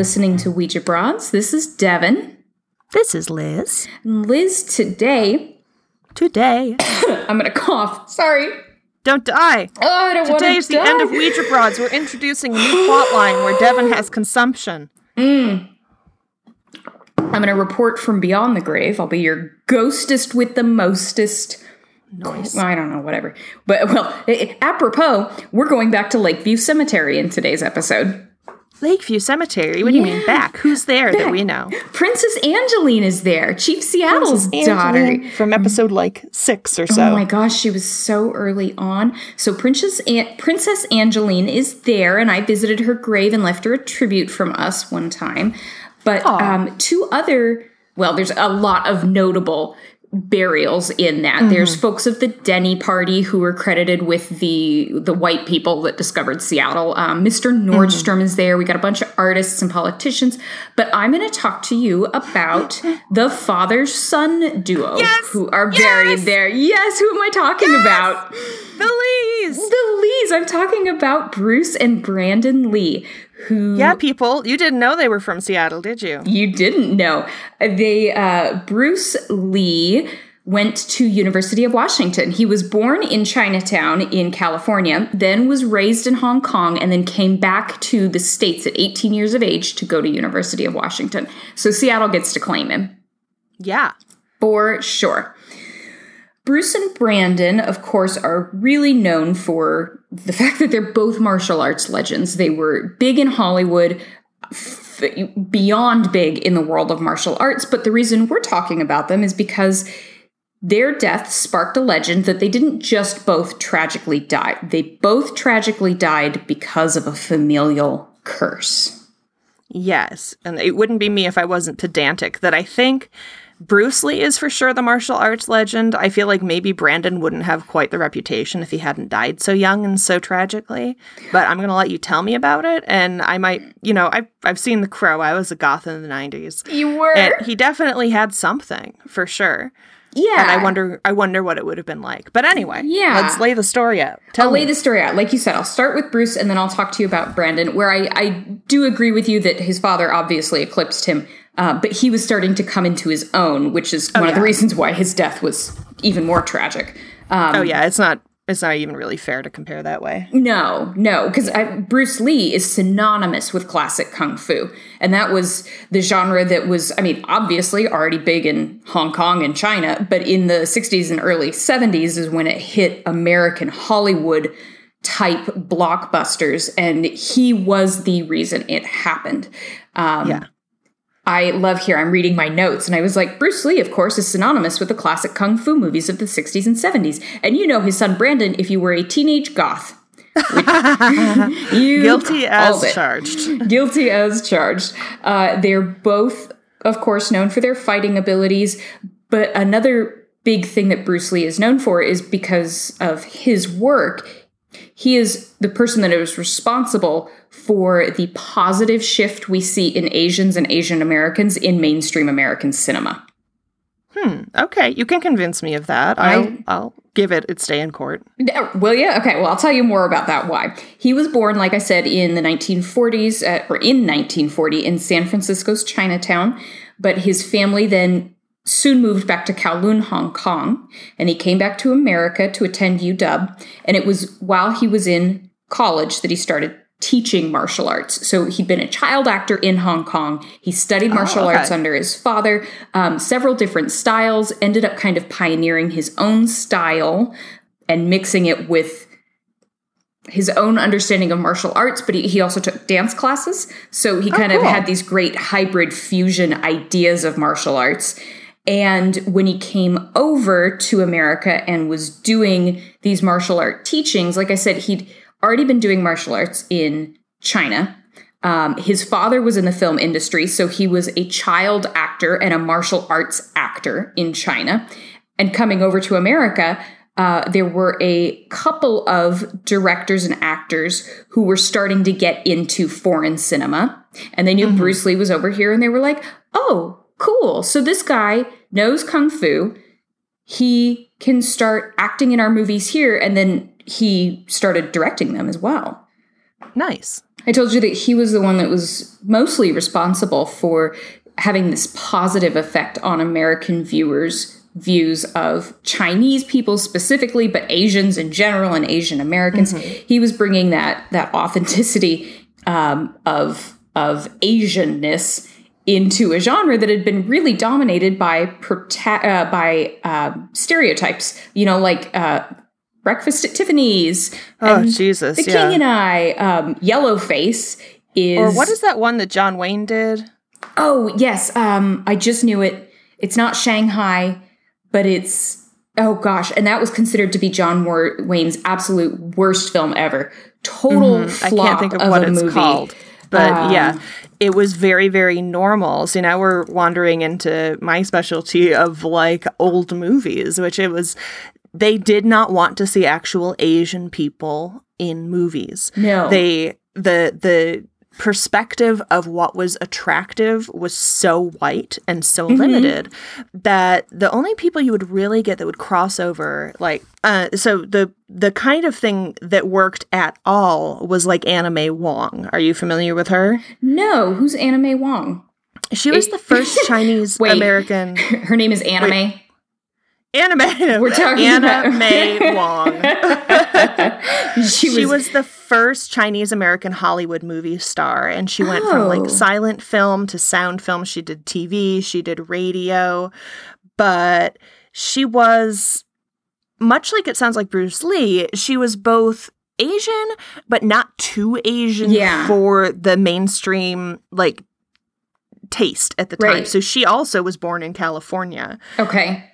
listening to Ouija Broads. This is Devon. This is Liz. Liz, today. Today. I'm going to cough. Sorry. Don't die. Oh, I don't want to Today's the end of Ouija Broads. We're introducing a new plot line where Devon has consumption. Mm. I'm going to report from beyond the grave. I'll be your ghostest with the mostest. Nice. I don't know, whatever. But, well, apropos, we're going back to Lakeview Cemetery in today's episode. Lakeview Cemetery. What do you mean back? Who's there that we know? Princess Angeline is there, Chief Seattle's daughter. From episode like six or so. Oh my gosh, she was so early on. So Princess An- Princess Angeline is there, and I visited her grave and left her a tribute from us one time. But um, two other, well, there's a lot of notable burials in that. There's folks of the Denny Party who were credited with the the white people that discovered Seattle. Um, Mr. Nordstrom is there. We got a bunch of artists and politicians. But I'm going to talk to you about the father son duo Yes! who are buried there. Yes, who am I talking about? The Lees. The Lees. I'm talking about Bruce and Brandon Lee, who Yeah, people. You didn't know they were from Seattle, did you? you didn't know. They uh, Bruce Lee went to University of Washington. He was born in Chinatown in California, then was raised in Hong Kong and then came back to the states at 18 years of age to go to University of Washington. So Seattle gets to claim him. Yeah. For sure. Bruce and Brandon, of course, are really known for the fact that they're both martial arts legends. They were big in Hollywood, f- beyond big in the world of martial arts, but the reason we're talking about them is because their death sparked a legend that they didn't just both tragically die. They both tragically died because of a familial curse. Yes. And it wouldn't be me if I wasn't pedantic that I think Bruce Lee is for sure the martial arts legend. I feel like maybe Brandon wouldn't have quite the reputation if he hadn't died so young and so tragically. But I'm going to let you tell me about it. And I might, you know, I've, I've seen The Crow. I was a goth in the 90s. You were? And he definitely had something for sure. yeah. And I wonder, I wonder what it would have been like. But anyway, Yeah. let's lay the story out. Tell I'll me. lay the story out. Like you said, I'll start with Bruce and then I'll talk to you about Brandon, where I, I do agree with you that his father obviously eclipsed him, uh, but he was starting to come into his own, which is one of the reasons why his death was even more tragic. Um, oh yeah, it's not, it's not even really fair to compare that way. No, no, because Bruce Lee is synonymous with classic kung fu, and that was the genre that was, I mean, obviously already big in Hong Kong and China, but in the '60s and early '70s is when it hit American Hollywood type blockbusters, and he was the reason it happened. Um, Yeah. I love here. I'm reading my notes, and I was like, Bruce Lee, of course, is synonymous with the classic kung fu movies of the 60s and 70s. And you know his son Brandon if you were a teenage goth. You Guilty as it. charged. Guilty as charged. Uh, they're both, of course, known for their fighting abilities. But another big thing that Bruce Lee is known for is because of his work. He is the person that is responsible for the positive shift we see in Asians and Asian Americans in mainstream American cinema. Hmm. Okay, you can convince me of that. I- I'll, I'll give it its day in court. Uh, Will you? Okay, well, I'll tell you more about that. Why? He was born, like I said, in the 1940s, uh, or in 1940 in San Francisco's Chinatown, but his family then soon moved back to Kowloon, Hong Kong, and he came back to America to attend UW. And it was while he was in college that he started teaching martial arts. So he'd been a child actor in Hong Kong. He studied martial okay. arts under his father, um, several different styles, ended up kind of pioneering his own style and mixing it with his own understanding of martial arts, but he, he also took dance classes. So he kind of cool. had these great hybrid fusion ideas of martial arts. And when he came over to America and was doing these martial art teachings, like I said, he'd already been doing martial arts in China. Um, his father was in the film industry, so he was a child actor and a martial arts actor in China. And coming over to America, uh, there were a couple of directors and actors who were starting to get into foreign cinema. And they knew Bruce Lee was over here, and they were like, oh, cool. So this guy knows Kung Fu. He can start acting in our movies here. And then he started directing them as well. Nice. I told you that he was the one that was mostly responsible for having this positive effect on American viewers' views of Chinese people specifically, but Asians in general and Asian Americans. Mm-hmm. He was bringing that that authenticity um, of of Asianness into a genre that had been really dominated by prota- uh, by uh, stereotypes. You know, like uh, Breakfast at Tiffany's. Oh Jesus! The yeah. King and I. Um, Yellowface is. Or what is that one that John Wayne did? Oh yes, um, I just knew it. It's not Shanghai, but it's oh gosh, and that was considered to be John Wayne's absolute worst film ever. Total mm-hmm. flop I can't think of, of what it's movie. called, but um, yeah, it was very very normal. So now we're wandering into my specialty of like old movies, which it was. They did not want to see actual Asian people in movies. No, they the the perspective of what was attractive was so white and so mm-hmm. limited that the only people you would really get that would cross over like uh, so the the kind of thing that worked at all was like Anna May Wong. Are you familiar with her? No, who's Anna May Wong? She was the first Chinese Wait, American. Her name is Anna May. Anime. We're talking Anna about May Wong. she, was, she was the first Chinese American Hollywood movie star, and she went oh. from like oh. silent film to sound film. She did TV, she did radio, but she was much like it sounds like Bruce Lee. She was both Asian, but not too Asian yeah. for the mainstream like taste at the time. Right. So she also was born in California. Okay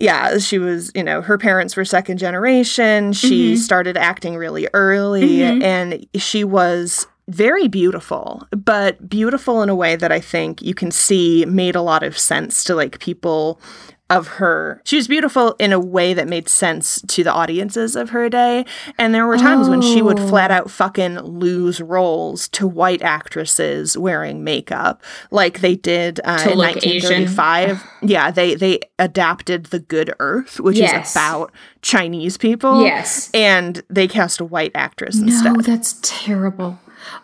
yeah, she was, you know, her parents were second generation. She mm-hmm. started acting really early mm-hmm. and she was very beautiful, but beautiful in a way that I think you can see made a lot of sense to like people of her. She was beautiful in a way that made sense to the audiences of her day. And there were times oh. when she would flat out fucking lose roles to white actresses wearing makeup, like they did uh, in 1935. yeah, they they adapted The Good Earth, which yes. is about Chinese people. Yes, and they cast a white actress no, instead. That's terrible.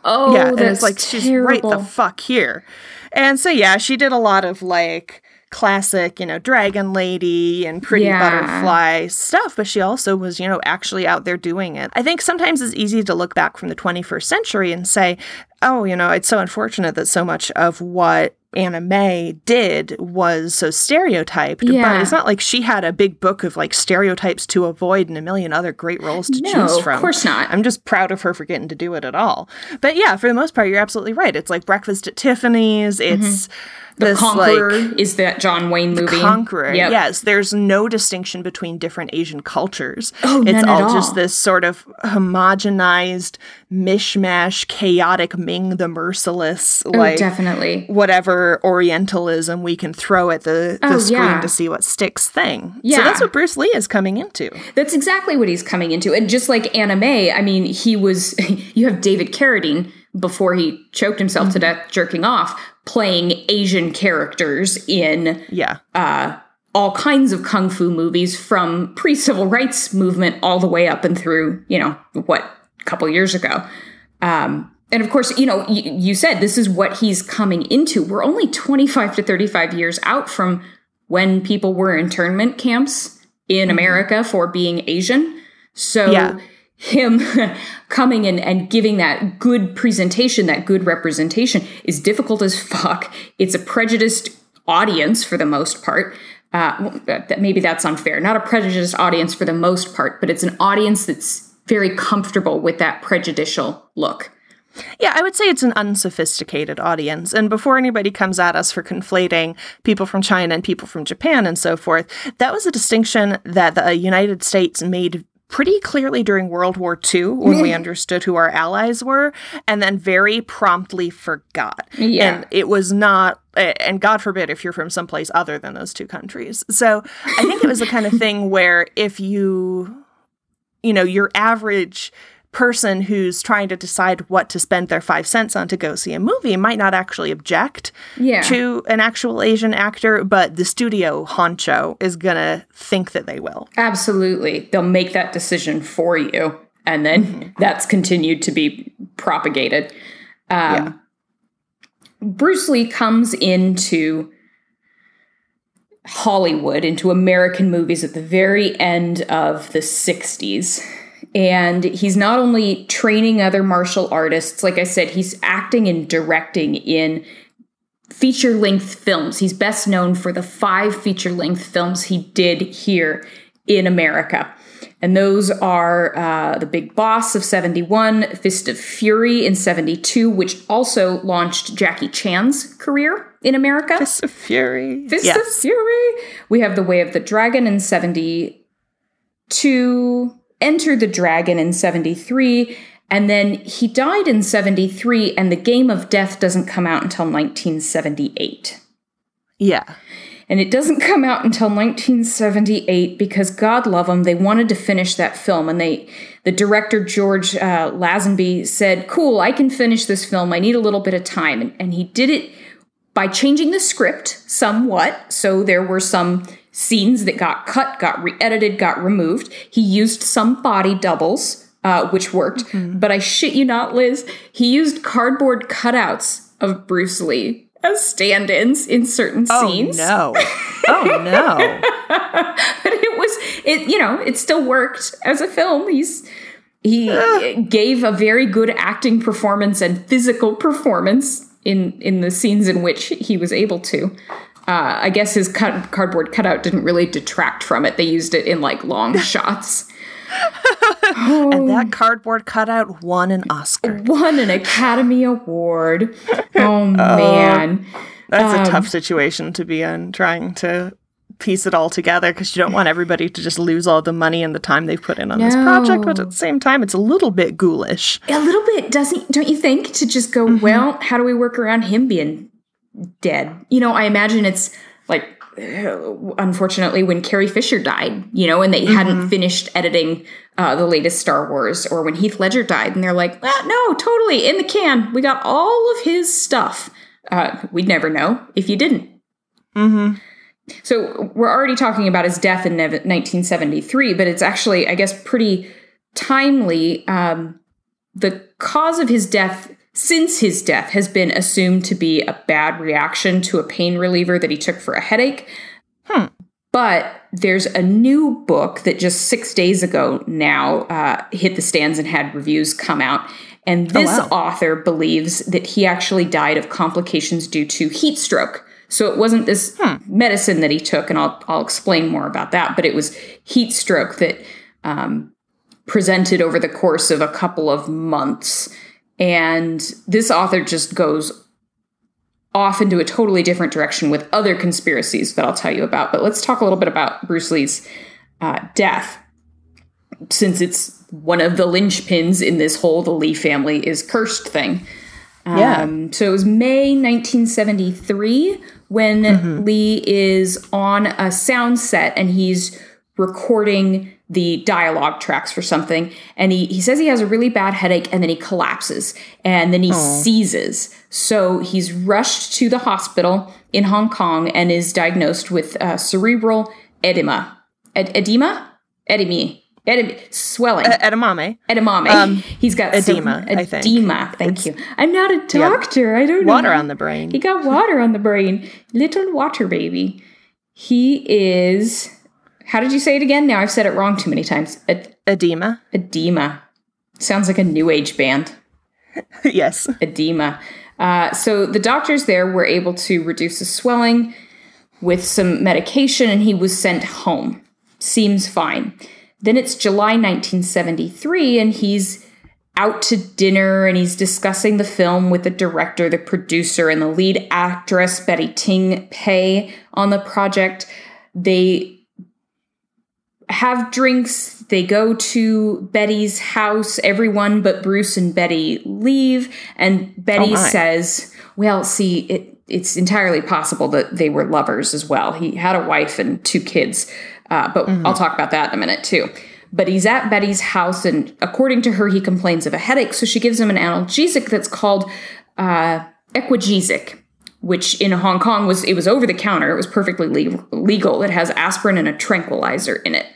Oh, yeah, it's like she's right the fuck here. And so yeah, she did a lot of like classic, you know, dragon lady and pretty yeah. butterfly stuff, but she also was, you know, actually out there doing it. I think sometimes it's easy to look back from the 21st century and say, oh, you know, it's so unfortunate that so much of what Anna May did was so stereotyped. Yeah. But it's not like she had a big book of like stereotypes to avoid and a million other great roles to no, choose from. Of course not. I'm just proud of her for getting to do it at all. But yeah, for the most part, you're absolutely right. It's like Breakfast at Tiffany's. It's. Mm-hmm the this, Conqueror like, is that John Wayne movie. The Conqueror, yep. yes. There's no distinction between different Asian cultures. Oh, it's all, all just this sort of homogenized mishmash, chaotic Ming the Merciless, oh, like definitely whatever Orientalism we can throw at the, the oh, screen yeah. to see what sticks thing. Yeah. So that's what Bruce Lee is coming into. That's exactly what he's coming into. And just like Anna, May, I mean, he was you have David Carradine before he choked himself mm-hmm. to death jerking off playing Asian characters in yeah uh, all kinds of kung fu movies from pre civil rights movement all the way up and through you know what a couple years ago. Um, and of course, you know, y- you said this is what he's coming into. We're only 25 to 35 years out from when people were internment camps in mm-hmm. America for being Asian. So yeah him coming in and giving that good presentation, that good representation is difficult as fuck. It's a prejudiced audience for the most part. Uh, that maybe that's unfair. Not a prejudiced audience for the most part, but it's an audience that's very comfortable with that prejudicial look. Yeah, I would say it's an unsophisticated audience. And before anybody comes at us for conflating people from China and people from Japan and so forth, that was a distinction that the United States made pretty clearly during World War II when we understood who our allies were, and then very promptly forgot. Yeah. And it was not, and God forbid if you're from someplace other than those two countries. So I think it was the kind of thing where if you, you know, your average person who's trying to decide what to spend their five cents on to go see a movie might not actually object yeah. to an actual Asian actor, but the studio honcho is going to think that they will. Absolutely. They'll make that decision for you. and then that's continued to be propagated. Um, Yeah. Bruce Lee comes into Hollywood, into American movies at the very end of the 60s. And he's not only training other martial artists, like I said, he's acting and directing in feature length films. He's best known for the five feature length films he did here in America. And those are uh, The Big Boss of 71, Fist of Fury in 72, which also launched Jackie Chan's career in America. Fist of Fury. Fist yes. of Fury. We have The Way of the Dragon in 72, Enter the Dragon in 73, and then he died in 73, and The Game of Death doesn't come out until 1978. Yeah. And it doesn't come out until 1978 because God love them, they wanted to finish that film, and they, the director George uh, Lazenby said, "Cool, I can finish this film. I need a little bit of time," and, and he did it by changing the script somewhat. So there were some scenes that got cut, got re-edited, got removed. He used some body doubles, uh, which worked. But I shit you not, Liz, he used cardboard cutouts of Bruce Lee as stand-ins in certain scenes. Oh scenes. no. Oh no. but it was it you know it still worked as a film he's he gave a very good acting performance and physical performance in in the scenes in which he was able to uh, I guess his cut, cardboard cutout didn't really detract from it. They used it in like long shots. and that cardboard cutout won an Oscar. Won an Academy Award. Oh man. That's Um, a tough situation to be in, trying to piece it all together because you don't want everybody to just lose all the money and the time they've put in on this project. But at the same time, it's a little bit ghoulish. A little bit, doesn't don't you think? To just go, Mm-hmm. well, how do we work around him being dead? You know, I imagine it's like, unfortunately, when Carrie Fisher died, you know, and they Mm-hmm. hadn't finished editing uh, the latest Star Wars, or when Heath Ledger died, and they're like, ah, no, totally in the can. We got all of his stuff. Uh, we'd never know if you didn't. Mm-hmm. So we're already talking about his death in nev- 1973, but it's actually, I guess, pretty timely. Um, the cause of his death since his death has been assumed to be a bad reaction to a pain reliever that he took for a headache. Hmm. But there's a new book that just six days ago now uh, hit the stands and had reviews come out. And this wow. author believes that he actually died of complications due to heat stroke. So it wasn't this medicine that he took, and I'll, I'll explain more about that, but it was heat stroke that um, presented over the course of a couple of months. And this author just goes off into a totally different direction with other conspiracies that I'll tell you about. But let's talk a little bit about Bruce Lee's uh, death, since it's one of the linchpins in this whole the Lee family is cursed thing. Yeah. Um, so it was May 1973 when Lee is on a sound set and he's recording the dialogue tracks for something. And he, he says he has a really bad headache and then he collapses and then he seizes. So he's rushed to the hospital in Hong Kong and is diagnosed with uh, cerebral edema. Ed- edema? Edema. Edema. Swelling Edamame. edamame. Um, He's got edema, some- I think. Edema. Thank you. I'm not a doctor. I don't Water know. Water on the brain. He got water on the brain. Little water baby. He is. How did you say it again? Now I've said it wrong too many times. Ed- Edema. edema. Sounds like a new age band. yes. Edema. Uh, so the doctors there were able to reduce his swelling with some medication, and he was sent home. Seems fine. Then it's July 1973, and he's out to dinner and he's discussing the film with the director, the producer, and the lead actress, Betty Ting Pei, on the project. They have drinks. They go to Betty's house. Everyone but Bruce and Betty leave. And Betty Oh, says, Well, see, it, it's entirely possible that they were lovers as well. He had a wife and two kids. Uh, but I'll talk about that in a minute too. But he's at Betty's house, and according to her, he complains of a headache. So she gives him an analgesic that's called uh, Equagesic, which in Hong Kong was it was over the counter. It was perfectly le- legal. It has aspirin and a tranquilizer in it.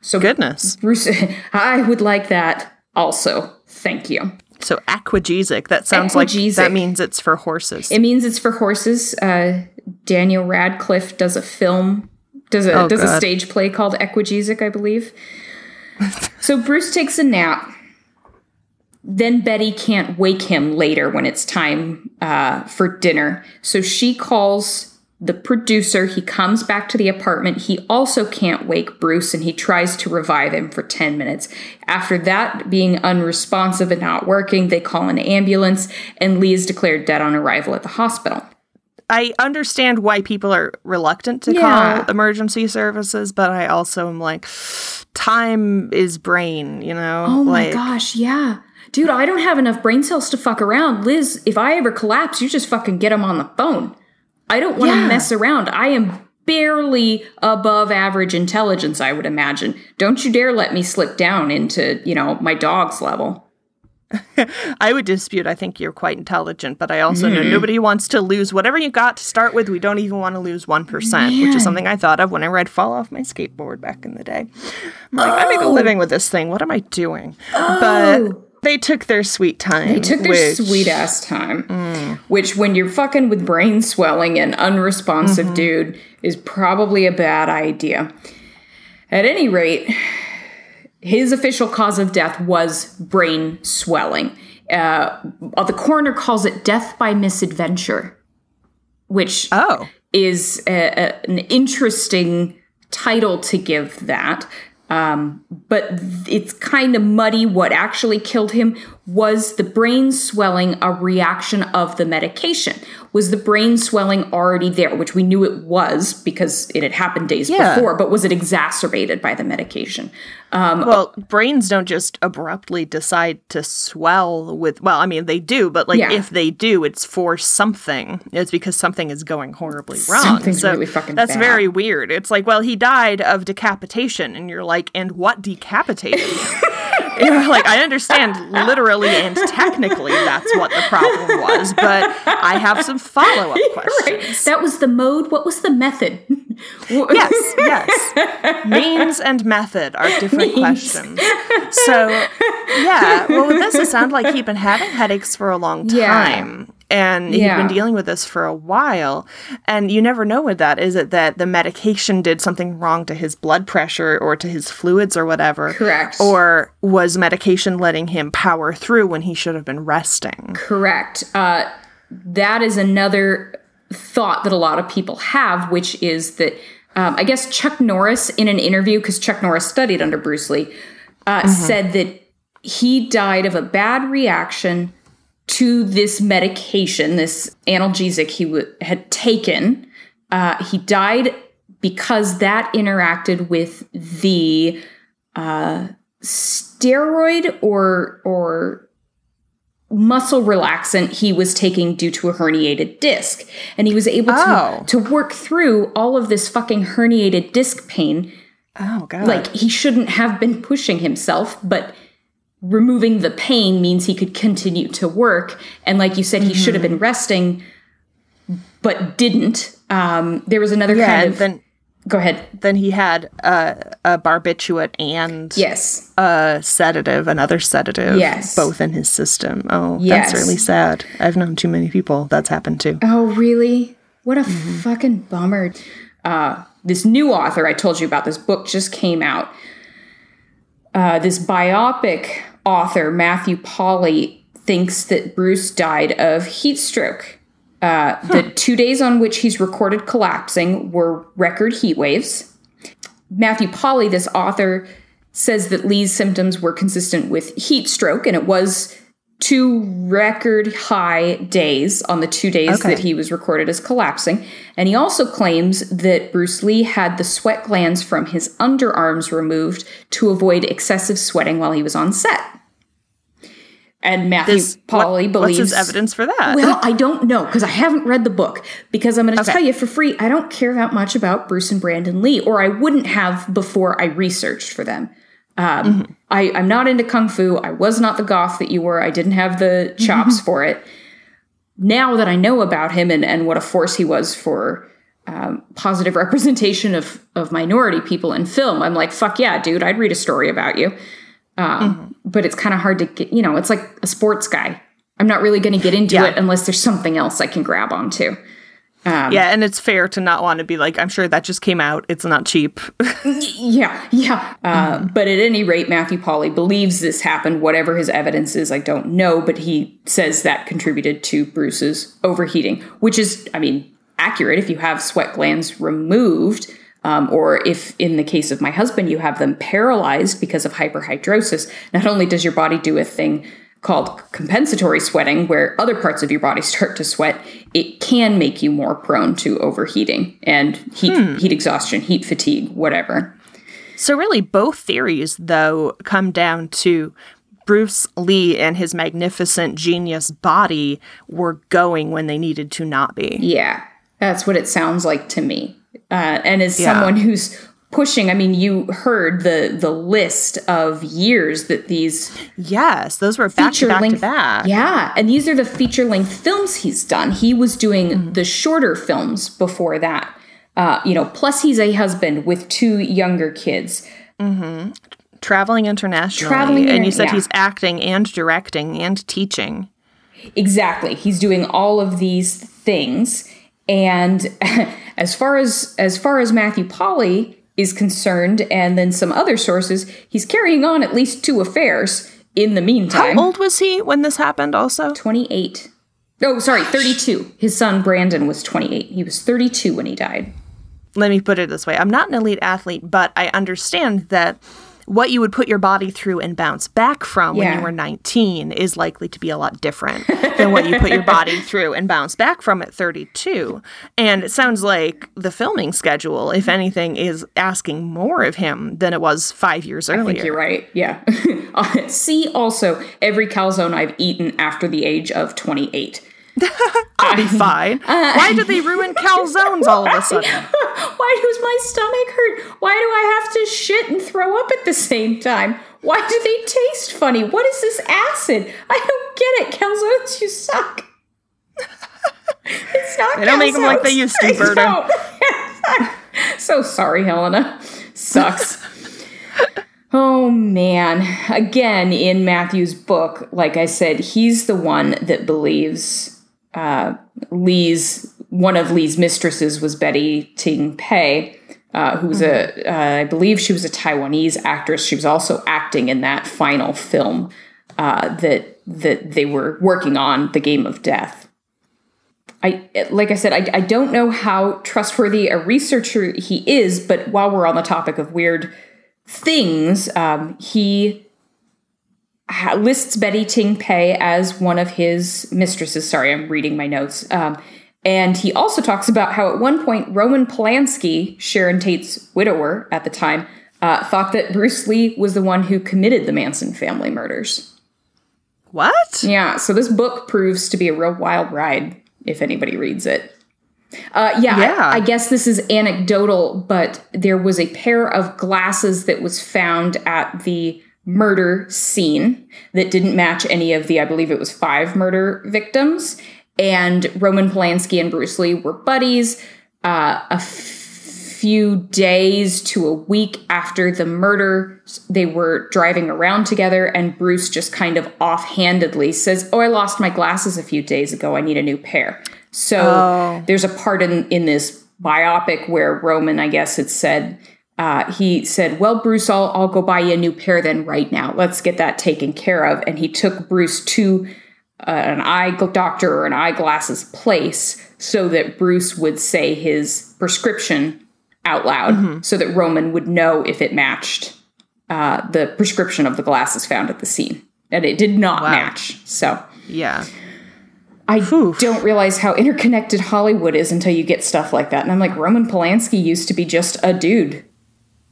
So Goodness. Bruce, I would like that. Also, thank you. So aquagesic. That sounds like Aquagesic. that means it's for horses. It means it's for horses. Uh, Daniel Radcliffe does a film, does a Oh, does a stage play called Equagesic, I believe. so Bruce takes a nap. Then Betty can't wake him later when it's time uh, for dinner. So she calls the producer. He comes back to the apartment. He also can't wake Bruce and he tries to revive him for 10 minutes. After that being unresponsive and not working, they call an ambulance and Lee is declared dead on arrival at the hospital. I understand why people are reluctant to Yeah. call emergency services, but I also am like, time is brain, you know? Oh my like, gosh, yeah. Dude, I don't have enough brain cells to fuck around. Liz, if I ever collapse, you just fucking get them on the phone. I don't want to Yeah. mess around. I am barely above average intelligence, I would imagine. Don't you dare let me slip down into, you know, my dog's level. I would dispute. I think you're quite intelligent, but I also Mm-hmm. know nobody wants to lose whatever you got to start with. We don't even want to lose 1%, which is something I thought of when I read Fall Off My Skateboard back in the day. I'm like, I make a Oh. living with this thing. What am I doing? But they took their sweet time. They took their which- Mm. sweet ass time, which, when you're fucking with brain swelling and unresponsive Mm-hmm. dude, is probably a bad idea. At any rate, his official cause of death was brain swelling. Uh, the coroner calls it death by misadventure, which Oh. is a, a- an interesting title to give that. Um, but it's kind of muddy. What actually killed him was the brain swelling a reaction of the medication. Was the brain swelling already there, which we knew it was because it had happened days Yeah. before, but was it exacerbated by the medication? Um, well, brains don't just abruptly decide to swell with, well, I mean, they do, but like Yeah. if they do, it's for something. It's because something is going horribly wrong. Something's so really fucking That's bad. very weird. It's like, well, he died of decapitation. And you're like, and what decapitated him? You're like, I understand literally and technically that's what the problem was, but I have some follow up questions. That was the mode. What was the method? Yes, yes. Means and method are different questions. So, yeah. Well, with this, it sounded like he'd been having headaches for a long Yeah. And he'd Yeah. been dealing with this for a while. And you never know with that. Is it that the medication did something wrong to his blood pressure or to his fluids or whatever? Correct. Or was medication letting him power through when he should have been resting? Correct. Uh, that is another thought that a lot of people have, which is that um, I guess Chuck Norris, in an interview, because Chuck Norris studied under Bruce Lee, uh, said that he died of a bad reaction to this medication, this analgesic he w- had taken. Uh, he died because that interacted with the uh, steroid or or muscle relaxant he was taking due to a herniated disc. And he was able Oh. to, to work through all of this fucking herniated disc pain. Oh, God. Like he shouldn't have been pushing himself, but removing the pain means he could continue to work. And like you said, he should have Mm-hmm. been resting, but didn't. Um, there was another yeah, kind of. then go ahead. then he had uh, a barbiturate and Yes. a sedative, another sedative, Yes. both in his system. Oh, Yes. that's really sad. I've known too many people that's happened to. Oh, really? What a Mm-hmm. fucking bummer. Uh, this new author I told you about, this book just came out. Uh, this biopic author, Matthew Polly, thinks that Bruce died of heat stroke. Uh, The two days on which he's recorded collapsing were record heat waves. Matthew Polly, this author, says that Lee's symptoms were consistent with heat stroke, and it was two record high days on the two days Okay. that he was recorded as collapsing. And he also claims that Bruce Lee had the sweat glands from his underarms removed to avoid excessive sweating while he was on set. And Matthew This- what- Polly believes What's his evidence for that? well, I don't know because I haven't read the book. Because I'm going to Okay. tell you for free, I don't care that much about Bruce and Brandon Lee, or I wouldn't have before I researched for them. Um, I, I'm not into kung fu. I was not the goth that you were. I didn't have the chops for it. Now that I know about him and, and what a force he was for um, positive representation of, of minority people in film, I'm like, fuck yeah, dude, I'd read a story about you. Um, But it's kind of hard to get, you know, it's like a sports guy. I'm not really going to get into Yeah. it unless there's something else I can grab onto. Yeah, and it's fair to not want to be like, I'm sure that just came out. It's not cheap. Yeah, yeah. Uh, But at any rate, Matthew Polly believes this happened. Whatever his evidence is, I don't know, but he says that contributed to Bruce's overheating, which is, I mean, accurate if you have sweat glands removed. Um, or if, in the case of my husband, you have them paralyzed because of hyperhidrosis, not only does your body do a thing called compensatory sweating, where other parts of your body start to sweat, it can make you more prone to overheating and heat, heat exhaustion, heat fatigue, whatever. so, really, both theories, though, come down to Bruce Lee and his magnificent genius body were going when they needed to not be. Yeah, that's what it sounds like to me. Uh, and as Yeah. someone who's pushing, I mean, you heard the the list of years that these Yes, those were back to feature back to length, back. yeah, and these are the feature length films he's done. He was doing Mm-hmm. the shorter films before that. Uh, you know, plus he's a husband with two younger kids. Traveling internationally. Traveling and you said yeah. he's acting and directing and teaching. Exactly. He's doing all of these things and as far as as far as Matthew Polly is concerned and then some other sources, he's carrying on at least two affairs in the meantime. How old was he when this happened, also? 28. Oh, sorry, 32. His son Brandon was 28. He was 32 when he died. let me put it this way I'm not an elite athlete, but I understand that what you would put your body through and bounce back from when you were 19 is likely to be a lot different than what you put your body through and bounce back from at 32. And it sounds like the filming schedule, if anything, is asking more of him than it was five years I think earlier. you're right. Yeah. Uh, See also every calzone I've eaten after the age of 28. I'll be fine. Why do they ruin calzones all of a sudden? Why does my stomach hurt? Why do I have to shit and throw up at the same time? Why do they taste funny? What is this acid? I don't get it. Calzones, you suck. it's not. They don't make them like they used to, Berta. so sorry, Helena. Sucks. Oh man. Again, in Matthew's book, like I said, he's the one that believes uh, Lee's one of Lee's mistresses was Betty Ting Pei, uh, who was a uh, I believe she was a Taiwanese actress. She was also acting in that final film uh, that that they were working on, The Game of Death. I like I said, I, I don't know how trustworthy a researcher he is, but while we're on the topic of weird things, um, he lists Betty Ting Pei as one of his mistresses. Sorry, I'm reading my notes. Um, and he also talks about how at one point Roman Polanski, Sharon Tate's widower at the time, uh, thought that Bruce Lee was the one who committed the Manson family murders. What? Yeah, so this book proves to be a real wild ride if anybody reads it. Uh, yeah, Yeah. I, I guess this is anecdotal, but there was a pair of glasses that was found at the murder scene that didn't match any of the, I believe it was five murder victims. And Roman Polanski and Bruce Lee were buddies. Uh, a few days to a week after the murder, they were driving around together, and Bruce just kind of offhandedly says, Oh, I lost my glasses a few days ago. I need a new pair. So Oh. there's a part in, in this biopic where Roman, I guess, had said, uh, he said, Well, Bruce, I'll, I'll go buy you a new pair then right now. Let's get that taken care of. And he took Bruce to uh, an eye doctor or an eyeglasses place so that Bruce would say his prescription out loud so that Roman would know if it matched uh, the prescription of the glasses found at the scene. And it did not match. So Yeah. I Oof. don't realize how interconnected Hollywood is until you get stuff like that. And I'm like, Roman Polanski used to be just a dude.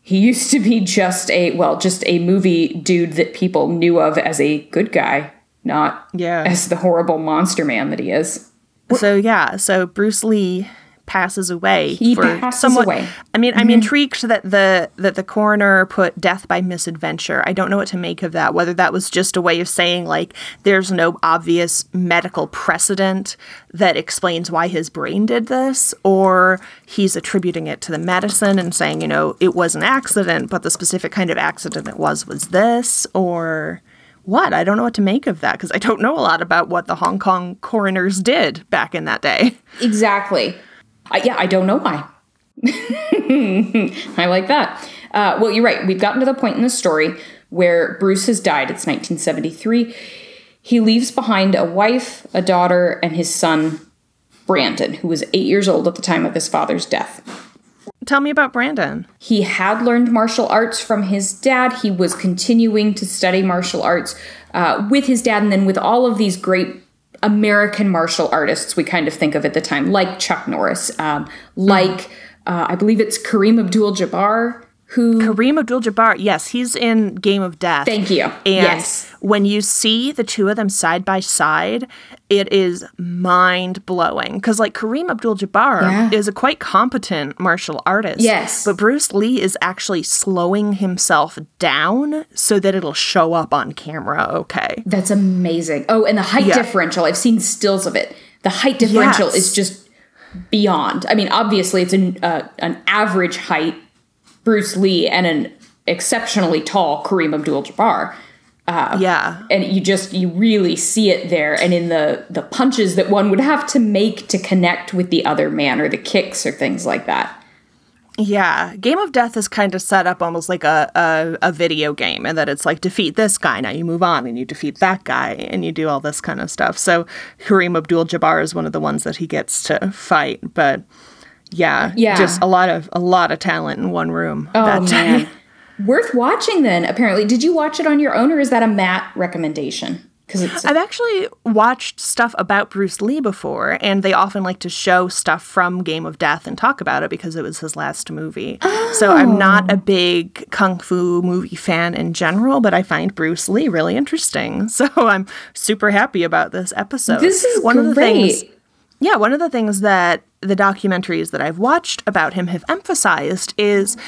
He used to be just a, well, just a movie dude that people knew of as a good guy, not Yeah. as the horrible monster man that he is. So yeah, so Bruce Lee passes away. He for passes somewhat, away. I mean, I'm mm-hmm. intrigued that the that the coroner put death by misadventure. I don't know what to make of that. Whether that was just a way of saying like there's no obvious medical precedent that explains why his brain did this, or he's attributing it to the medicine and saying, you know, it was an accident, but the specific kind of accident it was was this, or what? I don't know what to make of that because I don't know a lot about what the Hong Kong coroners did back in that day. Exactly. Uh, yeah, I don't know why. I like that. Uh, well, you're right. We've gotten to the point in the story where Bruce has died. It's 1973. He leaves behind a wife, a daughter, and his son, Brandon, who was eight years old at the time of his father's death. Tell me about Brandon. He had learned martial arts from his dad. He was continuing to study martial arts uh, with his dad, and then with all of these great American martial artists we kind of think of at the time, like Chuck Norris, um, like uh, I believe it's Kareem Abdul Jabbar, who. Kareem Abdul Jabbar, yes, he's in Game of Death. Thank you. And yes. when you see the two of them side by side, it is mind blowing. Because, like, Kareem Abdul Jabbar Yeah. is a quite competent martial artist. Yes. But Bruce Lee is actually slowing himself down so that it'll show up on camera okay. That's amazing. Oh, and the height Yeah. differential. I've seen stills of it. The height differential Yes. is just beyond. I mean, obviously, it's an uh, an average height Bruce Lee and an exceptionally tall Kareem Abdul-Jabbar. Uh, yeah. And you just you really see it there, and in the the punches that one would have to make to connect with the other man, or the kicks, or things like that. Yeah, Game of Death is kind of set up almost like a, a, a video game, and that it's like defeat this guy, now you move on and you defeat that guy, and you do all this kind of stuff. So Kareem Abdul Jabbar is one of the ones that he gets to fight, but yeah, Yeah. just a lot of a lot of talent in one room. Oh that man, day. worth watching. Then apparently, did you watch it on your own, or is that a Matt recommendation? Because it's I've actually watched stuff about Bruce Lee before, and they often like to show stuff from Game of Death and talk about it because it was his last movie. So I'm oh. not Oh. a big kung fu movie fan in general, but I find Bruce Lee really interesting. So I'm super happy about this episode. this is one great. of the things. Yeah, one of the things that the documentaries that I've watched about him have emphasized is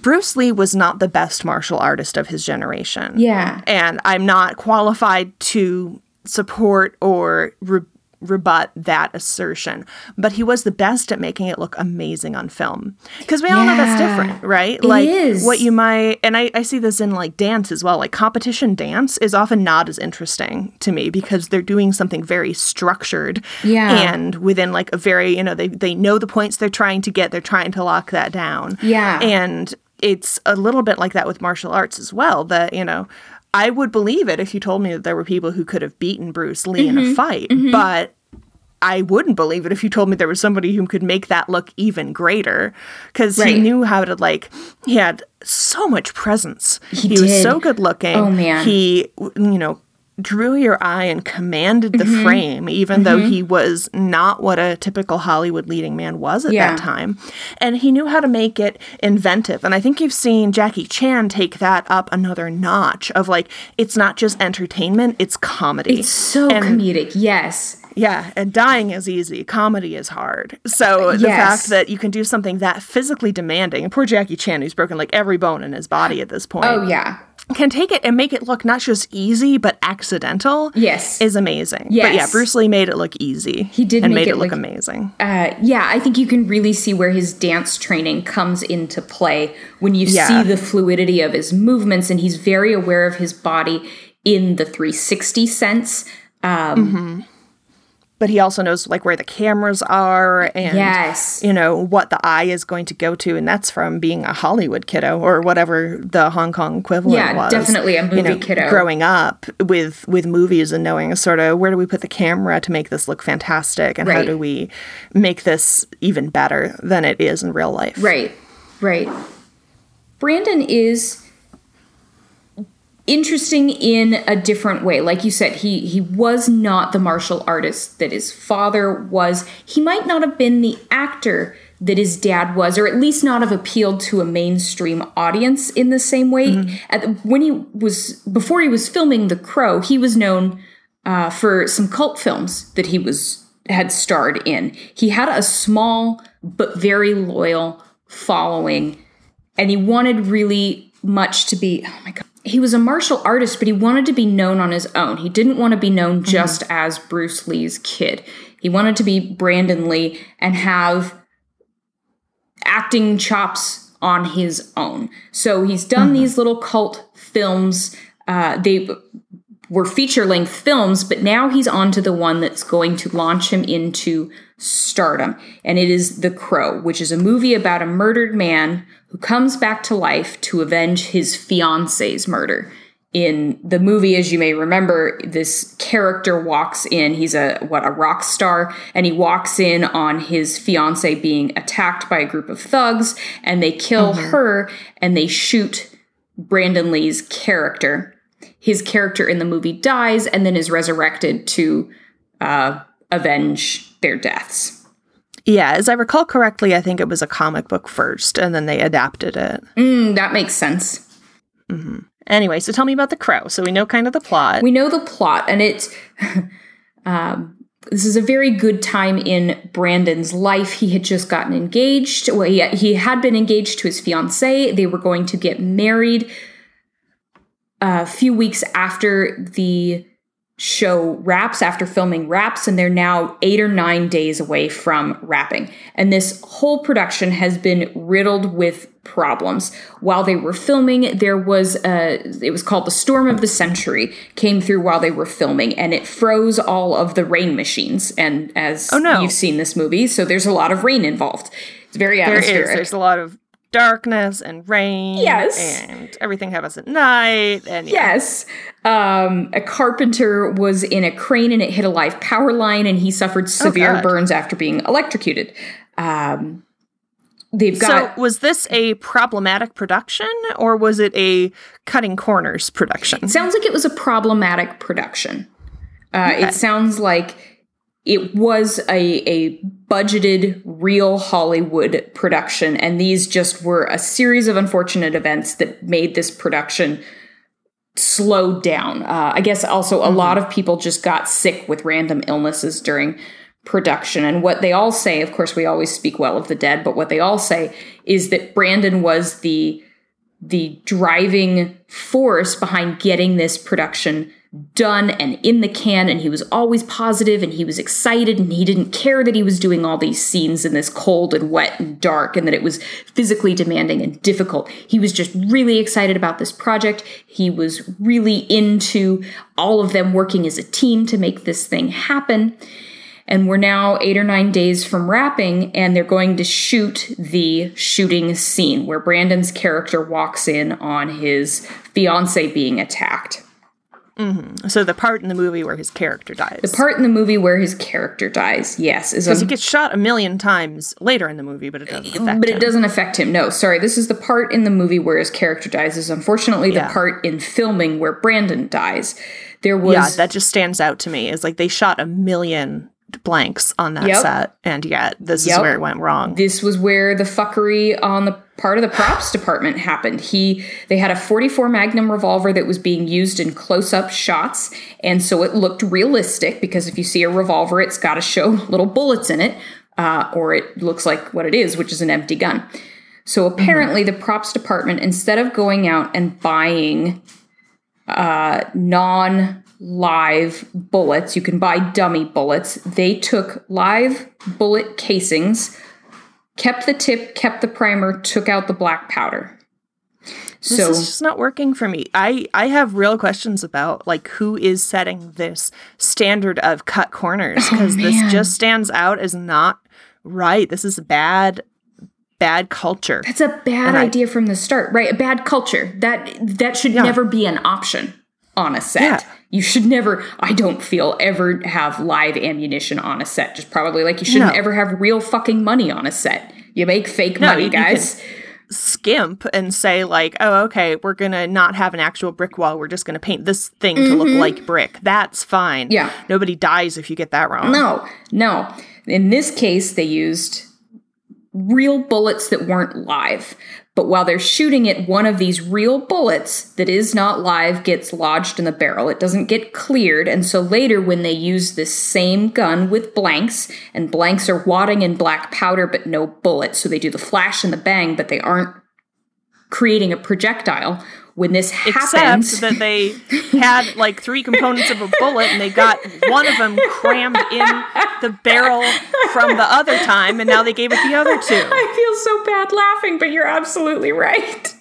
Bruce Lee was not the best martial artist of his generation yeah. and I'm not qualified to support or re- rebut that assertion. But he was the best at making it look amazing on film. Because we all know that's different, right? like is. what you might, and I, I see this in like dance as well. Like competition dance is often not as interesting to me because they're doing something very structured. Yeah. And within like a very, you know, they, they know the points they're trying to get, they're trying to lock that down. Yeah. And it's a little bit like that with martial arts as well. That, you know, I would believe it if you told me that there were people who could have beaten Bruce Lee in Mm-hmm. a fight, but I wouldn't believe it if you told me there was somebody who could make that look even greater because Right. he knew how to like he had so much presence. He was did. so good looking. Oh, man. He you know drew your eye and commanded the Mm-hmm. frame even though he was not what a typical Hollywood leading man was at Yeah. that time. And he knew how to make it inventive. And I think you've seen Jackie Chan take that up another notch of like it's not just entertainment, it's comedy. It's so And- comedic. Yes. yeah, and dying is easy. Comedy is hard. So the Yes. fact that you can do something that physically demanding, and poor Jackie Chan, who's broken like every bone in his body at this point, Oh yeah. Can take it and make it look not just easy but accidental. Yes. is amazing. But yeah, Bruce Lee made it look easy. He did and make made it it look look- amazing. Uh, yeah, I think you can really see where his dance training comes into play when you Yeah. see the fluidity of his movements, and he's very aware of his body in the 360 sense. But he also knows like where the cameras are and Yes. you know what the eye is going to go to, and that's from being a Hollywood kiddo or whatever the Hong Kong equivalent Yeah, was. definitely a you movie know, kiddo. Growing up with with movies and knowing sort of where do we put the camera to make this look fantastic, and how do we make this even better than it is in real life? Right, right. Brandon is interesting in a different way. Like you said, he he was not the martial artist that his father was. He might not have been the actor that his dad was, or at least not have appealed to a mainstream audience in the same way. At when he was before he was filming The Crow, he was known uh, for some cult films that he was had starred in. He had a small but very loyal following. And he wanted really much to be, oh my God. He was a martial artist, but he wanted to be known on his own. He didn't want to be known just as Bruce Lee's kid. He wanted to be Brandon Lee and have acting chops on his own. So he's done these little cult films. Uh, they were feature length films, but now he's on to the one that's going to launch him into stardom. And it is The Crow, which is a movie about a murdered man who comes back to life to avenge his fiance's murder. In the movie, as you may remember, this character walks in. He's a what a rock star, and he walks in on his fiance being attacked by a group of thugs, and they kill her and they shoot Brandon Lee's character. His character in the movie dies and then is resurrected to uh, avenge their deaths. Yeah, as I recall correctly, I think it was a comic book first, and then they adapted it. Mm, that makes sense. Anyway, so tell me about the crow. So we know kind of the plot. We know the plot, and it's. um, this is a very good time in Brandon's life. He had just gotten engaged. Well, he, he had been engaged to his fiancee. They were going to get married a few weeks after the show wraps, after filming wraps, and they're now eight or nine days away from wrapping. And this whole production has been riddled with problems. While they were filming, there was a, it was called the Storm of the Century, came through while they were filming, and it froze all of the rain machines. And as Oh, no. you've seen this movie, so there's a lot of rain involved. It's very There is. atmospheric. There's a lot of darkness and rain. Yes. And everything happens at night. And yeah. Yes. Um, a carpenter was in a crane and it hit a live power line and he suffered severe God. burns after being electrocuted. Um, they've got. So was this a problematic production or was it a cutting corners production? sounds like it was a problematic production. Uh, It sounds like it was a, a budgeted, real Hollywood production, and these just were a series of unfortunate events that made this production slow down. Uh, I guess also a lot of people just got sick with random illnesses during production. And what they all say, of course, we always speak well of the dead, but what they all say is that Brandon was the the driving force behind getting this production done and in the can and he was always positive and he was excited and he didn't care that he was doing all these scenes in this cold and wet and dark and that it was physically demanding and difficult. He was just really excited about this project. He was really into all of them working as a team to make this thing happen. And we're now eight or nine days from wrapping, and they're going to shoot the shooting scene where Brandon's character walks in on his fiance being attacked. Mm-hmm. So the part in the movie where his character dies. The part in the movie where his character dies, yes, is Because he gets shot a million times later in the movie, but it doesn't eh, affect but him. it doesn't affect him. No, sorry, this is the part in the movie where his character dies. Is unfortunately Yeah. the part in filming where Brandon dies. There was yeah, that just stands out to me. Is like they shot a million blanks on that Yep. set, and yet this is where it went wrong. this was where the fuckery on the part of the props department happened. He they had a 44 Magnum revolver that was being used in close-up shots, and so it looked realistic because if you see a revolver, it's got to show little bullets in it, uh, or it looks like what it is, which is an empty gun. So apparently, the props department, instead of going out and buying uh, non live bullets, you can buy dummy bullets. They took live bullet casings, kept the tip, kept the primer, took out the black powder. This So is just not working for me. I I have real questions about like who is setting this standard of cut corners oh, because man. this just stands out as not right. This is bad bad culture. That's a bad And I- idea from the start, right? A bad culture. That that should never be an option on a set. Yeah. You should never, I don't feel, ever have live ammunition on a set. Just probably like you shouldn't No. ever have real fucking money on a set. You make fake money, you- you guys. Skimp and say like, "Oh, okay, we're going to not have an actual brick wall. We're just going to paint this thing to look like brick." That's fine. Mm-hmm. Yeah. Nobody dies if you get that wrong. No, no. In this case, they used real bullets that weren't live. But while they're shooting it, one of these real bullets that is not live gets lodged in the barrel. It doesn't get cleared. And so later, when they use this same gun with blanks, and blanks are wadding in black powder but no bullets, so they do the flash and the bang, but they aren't creating a projectile when this happens Except that they had like three components of a bullet and they got one of them crammed in the barrel from the other time and now they gave it the other two. I feel so bad laughing, but you're absolutely right.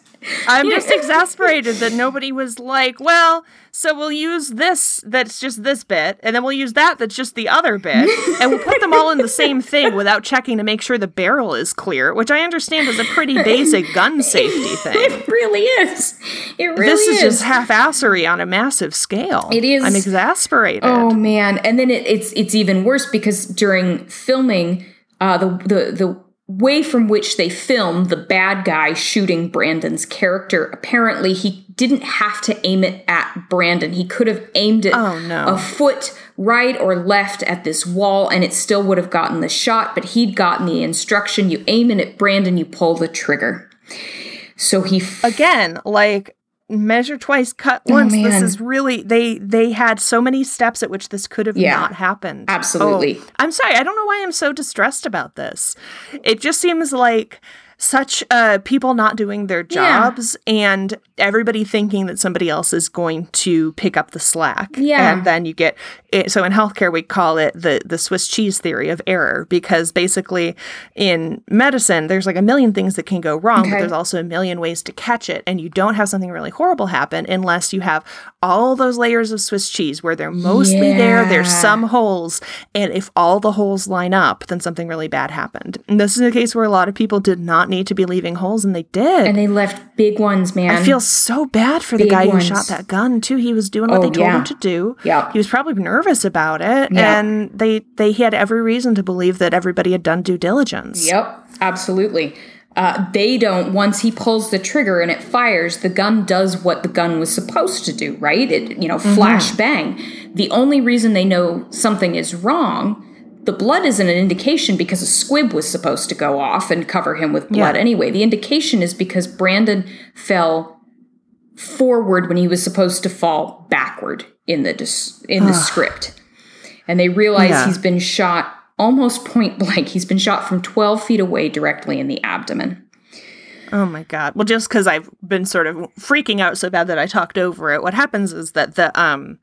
I'm just exasperated that nobody was like, well, so we'll use this that's just this bit, and then we'll use that that's just the other bit, and we'll put them all in the same thing without checking to make sure the barrel is clear, which I understand is a pretty basic gun safety thing. It really is. It really this is, This is. just half-assery on a massive scale. It is. I'm exasperated. Oh man! And then it, it's it's even worse because during filming, uh, the the the way from which they filmed the bad guy shooting Brandon's character, apparently he didn't have to aim it at Brandon. He could have aimed it Oh, no. a foot right or left at this wall and it still would have gotten the shot, but he'd gotten the instruction you aim it at Brandon, you pull the trigger. So he f- Again, like measure twice, cut oh, once. This Oh, man. is really they they had so many steps at which this could have Yeah. not happened. Absolutely. Oh, I'm sorry. I don't know why I'm so distressed about this. It just seems like such uh people not doing their Yeah. jobs and everybody thinking that somebody else is going to pick up the slack Yeah. and then you get it, so in healthcare we call it the the swiss cheese theory of error because basically in medicine there's like a million things that can go wrong Okay. but there's also a million ways to catch it and you don't have something really horrible happen unless you have all those layers of swiss cheese where they're mostly there there's some holes and if all the holes line up then something really bad happened and this is a case where a lot of people did not need to be leaving holes and they did and they left big ones, man. I feel so bad for the guy ones. who shot that gun too. He was doing what Oh, they told yeah. him to do. Yeah. He was probably nervous about it, Yeah. and they they had every reason to believe that everybody had done due diligence. Yep, absolutely. Uh, they don't. Once he pulls the trigger and it fires, the gun does what the gun was supposed to do. Right? It you know flash bang. The only reason they know something is wrong. The blood isn't an indication because a squib was supposed to go off and cover him with blood Yeah. anyway. The indication is because Brandon fell forward when he was supposed to fall backward in the dis- in the script. And they realize Yeah. he's been shot almost point blank. He's been shot from 12 feet away directly in the abdomen. Oh my god. Well, just because I've been sort of freaking out so bad that I talked over it. What happens is that the um,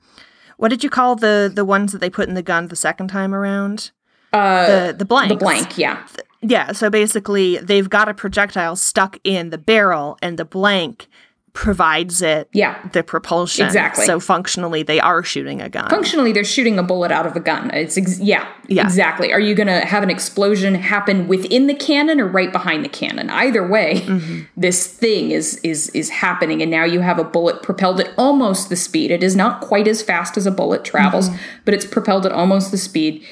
what did you call the the ones that they put in the gun the second time around? Uh, the the blank. The blank, yeah. Yeah, so basically they've got a projectile stuck in the barrel and the blank provides it Yeah. the propulsion. Exactly. So functionally they are shooting a gun. Functionally, they're shooting a bullet out of a gun. It's ex- yeah, Yeah. exactly. Are you going to have an explosion happen within the cannon or right behind the cannon? Either way, Mm-hmm. this thing is is is happening, and now you have a bullet propelled at almost the speed. It is not quite as fast as a bullet travels, Mm-hmm. but it's propelled at almost the speed.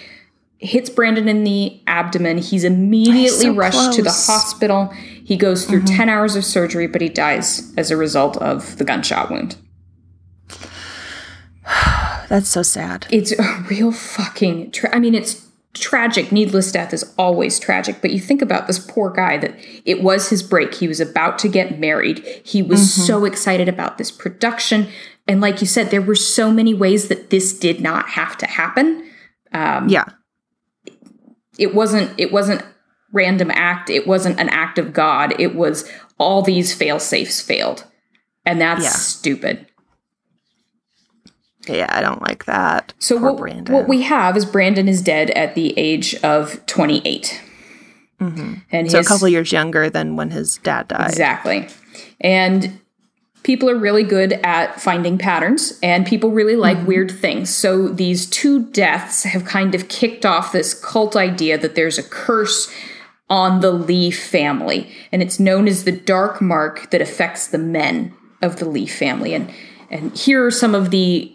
Hits Brandon in the abdomen. He's immediately so rushed to the. Mm-hmm. hospital. He goes through 10 hours of surgery, but he dies as a result of the gunshot wound. That's so sad. It's a real fucking. Tra- I mean, it's tragic. Needless death is always tragic. But you think about this poor guy that it was his break. He was about to get married. He was so excited about this production. And like you said, there were so many ways that this did not have to happen. yeah. It wasn't. It wasn't random act. It wasn't an act of God. It was all these fail safes failed, and that's Yeah. stupid. Yeah, I don't like that. So Poor what, Brandon. what we have is Brandon is dead at the age of 28. And Mm-hmm. so a couple years younger than when his dad died. exactly. And people are really good at finding patterns and people really like Mm-hmm. weird things. So these two deaths have kind of kicked off this cult idea that there's a curse on the Lee family and it's known as the dark mark that affects the men of the Lee family and and here are some of the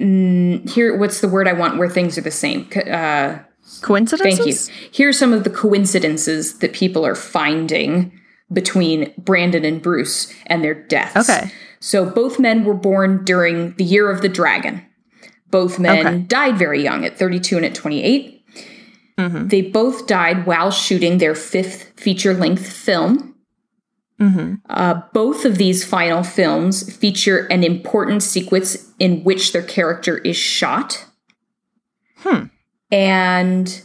mm, here what's the word I want where things are the same uh Coincidences? Thank you. Here are some of the coincidences that people are finding between Brandon and Bruce and their deaths. Okay. So both men were born during the year of the dragon. Both men Okay. died very young at 32 and at 28. Mm-hmm. They both died while shooting their fifth feature length film. Mm-hmm. Uh, both of these final films feature an important sequence in which their character is shot. Hmm. And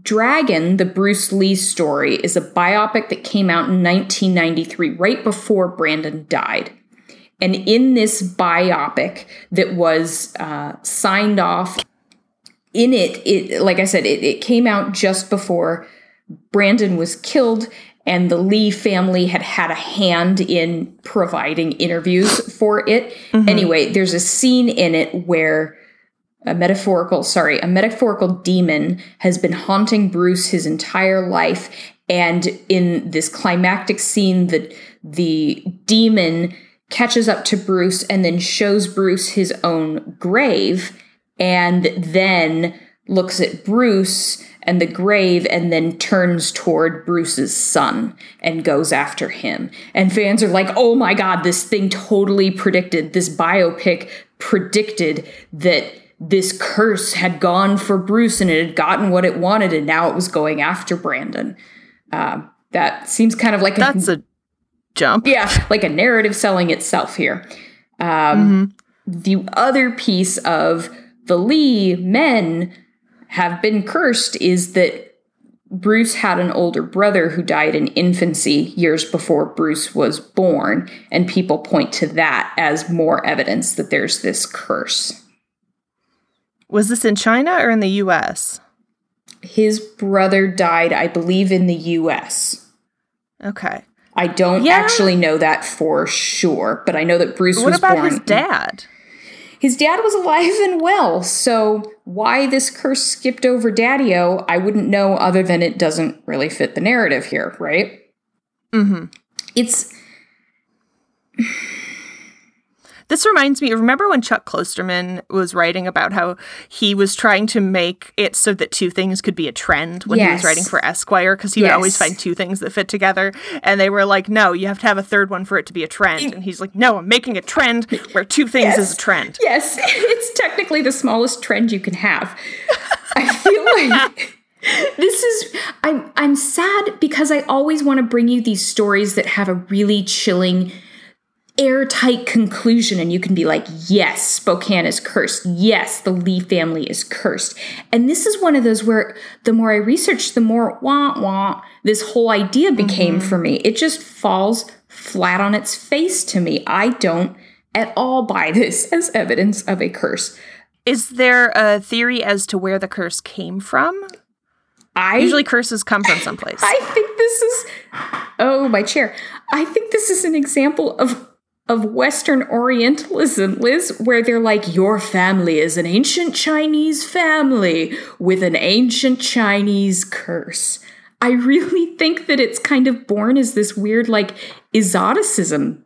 Dragon, the Bruce Lee story, is a biopic that came out in 1993, right before Brandon died. And in this biopic that was uh, signed off, in it, it like I said, it, it came out just before Brandon was killed, and the Lee family had had a hand in providing interviews for it. Anyway, there's a scene in it where a metaphorical, sorry, a metaphorical demon has been haunting Bruce his entire life. And in this climactic scene, the, the demon catches up to Bruce and then shows Bruce his own grave and then looks at Bruce and the grave and then turns toward Bruce's son and goes after him. And fans are like, oh my god, this thing totally predicted, this biopic predicted that this curse had gone for Bruce and it had gotten what it wanted and now it was going after Brandon. Uh, that seems kind of like a, That's a jump. yeah, like a narrative selling itself here. Um, The other piece of the Lee men have been cursed is that Bruce had an older brother who died in infancy years before Bruce was born, and people point to that as more evidence that there's this curse. Was this in China or in the US? His brother died, I believe, in the US. Okay. I don't Yeah. actually know that for sure, but I know that Bruce What was about born. his dad? His dad was alive and well, so why this curse skipped over Daddy-O, I wouldn't know other than it doesn't really fit the narrative here, right? Mm-hmm. It's This reminds me, remember when Chuck Klosterman was writing about how he was trying to make it so that two things could be a trend when he was writing for Esquire? Because he would always find two things that fit together. And they were like, no, you have to have a third one for it to be a trend. And he's like, no, I'm making a trend where two things is a trend. yes, it's technically the smallest trend you can have. I feel like this is I'm I'm sad because I always want to bring you these stories that have a really chilling airtight conclusion and you can be like yes spokane is cursed yes the lee family is cursed and this is one of those where the more i researched the more wah wah this whole idea became mm-hmm. for me it just falls flat on its face to me i don't at all buy this as evidence of a curse Is there a theory as to where the curse came from? i Usually curses come from someplace. I think this is oh my chair. I think this is an example of of Western Orientalism, Liz, where they're like, your family is an ancient Chinese family with an ancient Chinese curse. I really think that it's kind of born as this weird, like, exoticism.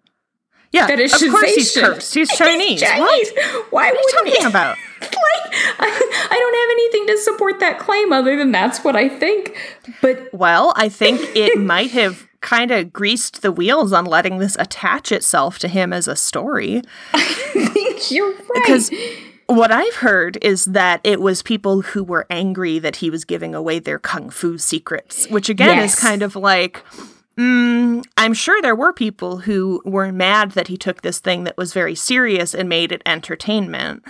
yeah, That of course he's cursed. He's Chinese. Chinese. What? Why What are you talking about? Like, I, I don't have anything to support that claim other than that's what I think. But Well, I think it might have kind of greased the wheels on letting this attach itself to him as a story. I think you're right. Because what I've heard is that it was people who were angry that he was giving away their kung fu secrets, which again Yes. is kind of like. Mm, I'm sure there were people who were mad that he took this thing that was very serious and made it entertainment.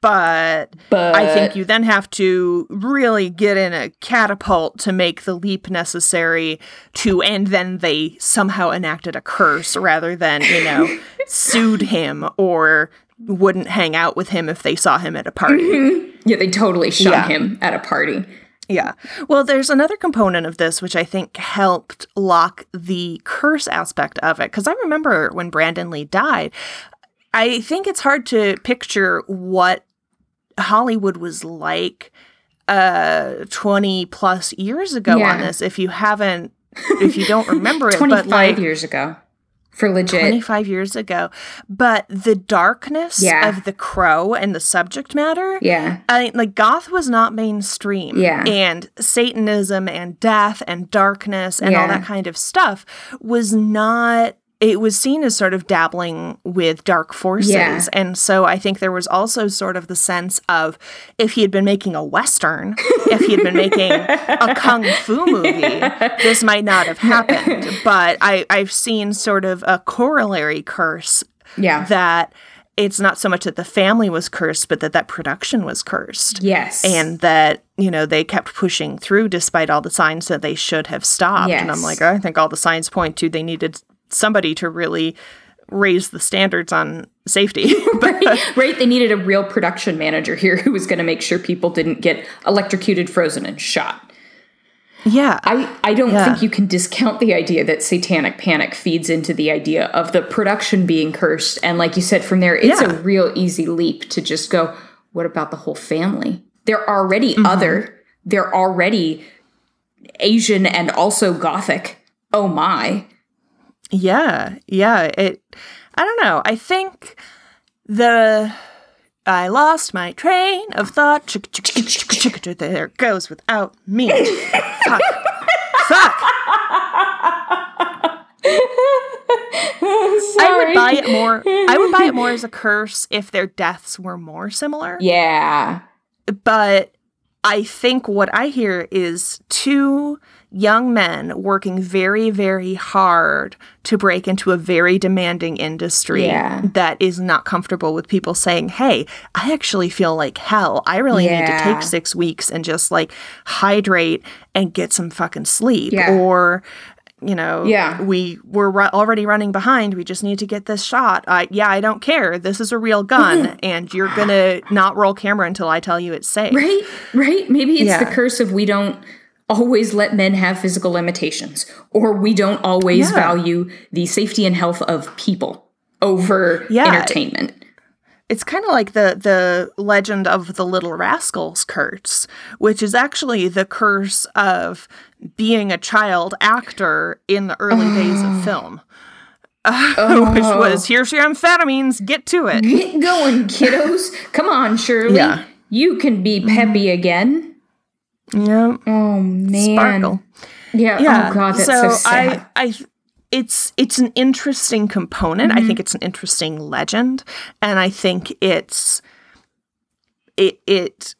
But, But I think you then have to really get in a catapult to make the leap necessary to, and then they somehow enacted a curse rather than, you know, sued him or wouldn't hang out with him if they saw him at a party. Mm-hmm. Yeah, they totally shun Yeah. him at a party. Yeah. Well, there's another component of this which I think helped lock the curse aspect of it. Because I remember when Brandon Lee died, I think it's hard to picture what Hollywood was like uh 20 plus years ago Yeah. on this if you haven't if you don't remember it but 25 like years ago. For legit. 25 years ago but the darkness Yeah. of the crow and the subject matter yeah. I like goth was not mainstream. Yeah. And Satanism and death and darkness and all that kind of stuff was not it was seen as sort of dabbling with dark forces. Yeah. And so I think there was also sort of the sense of if he had been making a Western, if he had been making a Kung Fu movie, this might not have happened. But I, I've seen sort of a corollary curse Yeah. that it's not so much that the family was cursed, but that that production was cursed. yes. And that, you know, they kept pushing through despite all the signs that they should have stopped. And I'm like, oh, I think all the signs point to they needed somebody to really raise the standards on safety. right, right. They needed a real production manager here who was going to make sure people didn't get electrocuted, frozen, and shot. yeah. I, I don't Yeah. think you can discount the idea that satanic panic feeds into the idea of the production being cursed. And like you said, from there, it's Yeah. a real easy leap to just go, what about the whole family? They're already Mm-hmm. other, they're already Asian and also Gothic. Oh my. Yeah, yeah. It. I don't know. I think the I lost my train of thought. There it goes without me. Fuck. Fuck. I would buy it more. I would buy it more as a curse if their deaths were more similar. Yeah. But I think what I hear is two young men working very, very hard to break into a very demanding industry Yeah. that is not comfortable with people saying, Hey, I actually feel like hell. I really need to take six weeks and just like hydrate and get some fucking sleep. Yeah. Or, you know, Yeah. we we're ru- already running behind. We just need to get this shot. I yeah, I don't care. This is a real gun, and you're gonna not roll camera until I tell you it's safe. Right? Right? Maybe it's the curse of we don't always let men have physical limitations, or we don't always Yeah. value the safety and health of people over Yeah. entertainment. It's kind of like the the legend of the Little Rascals curse, which is actually the curse of being a child actor in the early days of film. which oh. was here's your amphetamines, get to it. Get going, kiddos. Come on, Shirley. Yeah. You can be peppy mm-hmm. again. Yeah, Oh man. sparkle. Yeah. Oh, yeah. Oh god, that's so, sad. I, I, it's it's an interesting component. I mm-hmm. think it's an interesting legend, and I think it's it it.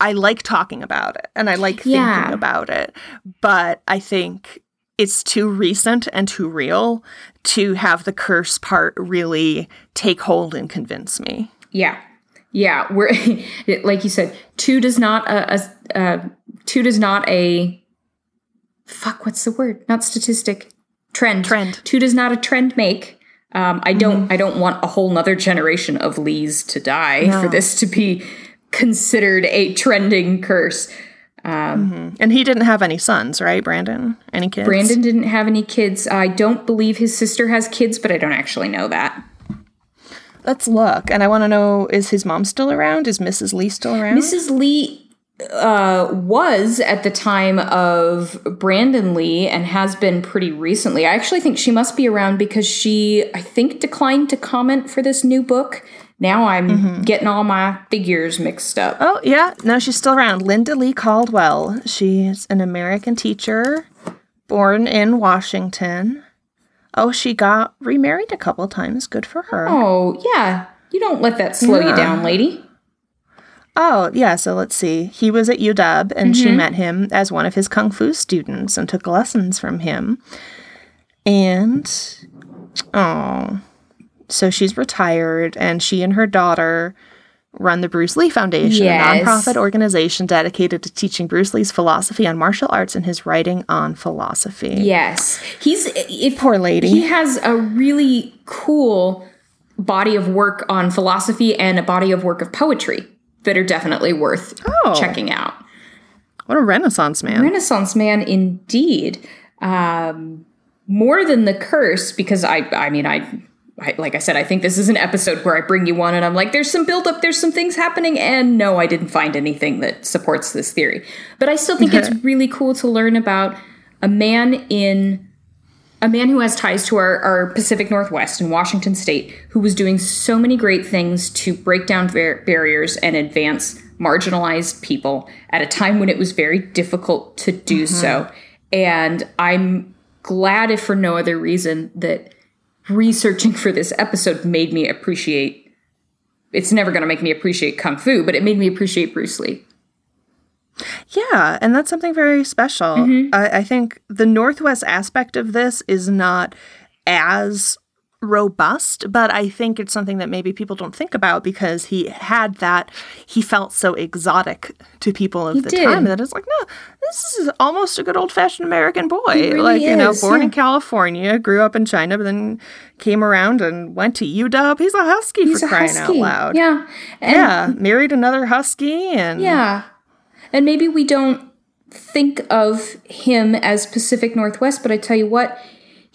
I like talking about it, and I like thinking about it, but I think it's too recent and too real to have the curse part really take hold and convince me. Yeah. Yeah, we're like you said, two does not a, a, a two does not a fuck. What's the word? Not statistic. Trend. Trend. Two does not a trend make. Um, I don't. Mm-hmm. I don't want a whole nother generation of Lees to die for this to be considered a trending curse. Um, mm-hmm. And he didn't have any sons, right, Brandon? Any kids? Brandon didn't have any kids. I don't believe his sister has kids, but I don't actually know that. Let's look. And I want to know: is his mom still around? Is Mrs. Lee still around? Mrs. Lee uh, was at the time of Brandon Lee and has been pretty recently. I actually think she must be around because she, I think, declined to comment for this new book. Now I'm getting all my figures mixed up. Oh, yeah. No, she's still around. Linda Lee Cadwell. She's an American teacher born in Washington. Oh, she got remarried a couple times. Good for her. Oh, yeah. You don't let that slow you down, lady. Oh, yeah. So let's see. He was at UW and she mm-hmm. met him as one of his kung fu students and took lessons from him. And, oh, so she's retired and she and her daughter run the Bruce Lee Foundation, Yes. a nonprofit organization dedicated to teaching Bruce Lee's philosophy on martial arts and his writing on philosophy. Yes. He's if Poor lady. he has a really cool body of work on philosophy and a body of work of poetry that are definitely worth Oh. checking out. What a renaissance man. Renaissance man, indeed. Um, more than the curse, because I, I mean, I, I, like I said, I think this is an episode where I bring you one and I'm like, there's some buildup, there's some things happening, and no, I didn't find anything that supports this theory. But I still think it's really cool to learn about a man in a man who has ties to our, our Pacific Northwest in Washington State, who was doing so many great things to break down bar- barriers and advance marginalized people at a time when it was very difficult to do mm-hmm. so. And I'm glad, if for no other reason, that researching for this episode made me appreciate it's never going to make me appreciate kung fu, but it made me appreciate Bruce Lee. Yeah, and that's something very special. Mm-hmm. I, I think the Northwest aspect of this is not as robust, but I think it's something that maybe people don't think about because he had that. He felt so exotic to people of the did. time that it's like, no, this is almost a good old fashioned American boy. really like, you know, born yeah. in California, grew up in China, but then came around and went to UW. He's a husky He's for crying husky. out loud. Yeah. And Yeah, married another husky and Yeah. And maybe we don't think of him as Pacific Northwest, but I tell you what,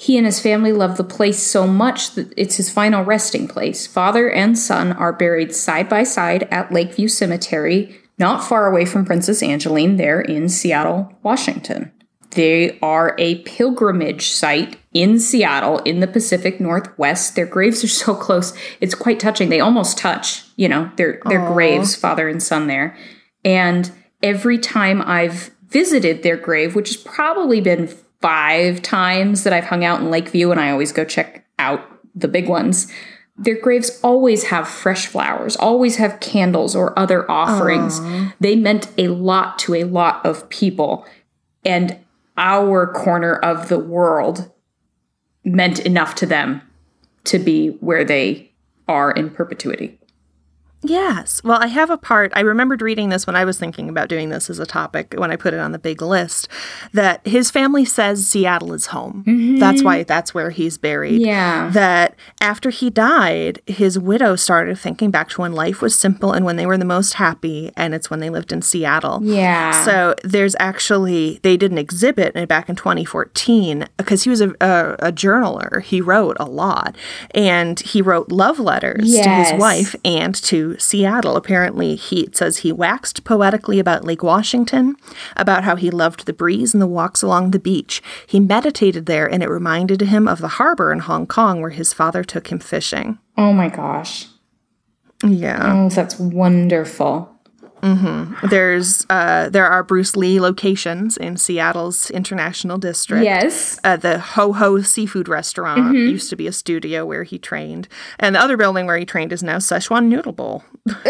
he and his family love the place so much that it's his final resting place. Father and son are buried side by side at Lakeview Cemetery, not far away from Princess Angeline, there in Seattle, Washington. They are a pilgrimage site in Seattle in the Pacific Northwest. Their graves are so close, it's quite touching. They almost touch, you know, their their graves, father and son there. And every time I've visited their grave, which has probably been five times that I've hung out in Lakeview and I always go check out the big ones, their graves always have fresh flowers, always have candles or other offerings. They meant a lot to a lot of people. And our corner of the world meant enough to them to be where they are in perpetuity. Yes. Well, I have a part. I remembered reading this when I was thinking about doing this as a topic when I put it on the big list that his family says Seattle is home. That's mm-hmm. why that's where he's buried. Yeah. That after he died, his widow started thinking back to when life was simple and when they were the most happy, and it's when they lived in Seattle. Yeah. So there's actually they did an exhibit back in 2014 because he was a, a, a journaler. He wrote a lot, and he wrote love letters to his wife and to Seattle. Apparently, he says he waxed poetically about Lake Washington, about how he loved the breeze and the walks along the beach. He meditated there, and it reminded him of the harbor in Hong Kong where his father took him fishing. oh my gosh. Yeah. Oh, that's wonderful. There's uh, there are Bruce Lee locations in Seattle's International District. Yes. Uh, the Ho Ho Seafood Restaurant Mm-hmm. used to be a studio where he trained, and the other building where he trained is now Szechuan Noodle Bowl.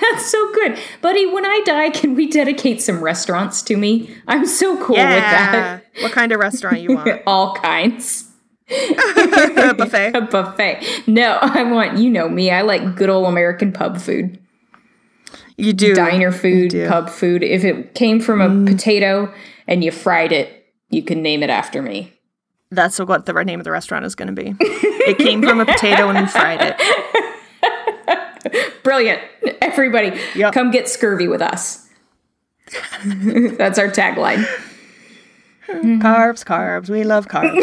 That's so good. Buddy, when I die, can we dedicate some restaurants to me? I'm so cool with that. What kind of restaurant you want? All kinds. a buffet. A buffet. No, I want, you know me, I like good old American pub food. You do. Diner food, do. Mm. pub food. If it came from a potato and you fried it, you can name it after me. That's what the name of the restaurant is going to be. it came from a potato and we fried it. Brilliant. Everybody, Yep. come get scurvy with us. That's our tagline. Carbs, carbs. We love carbs.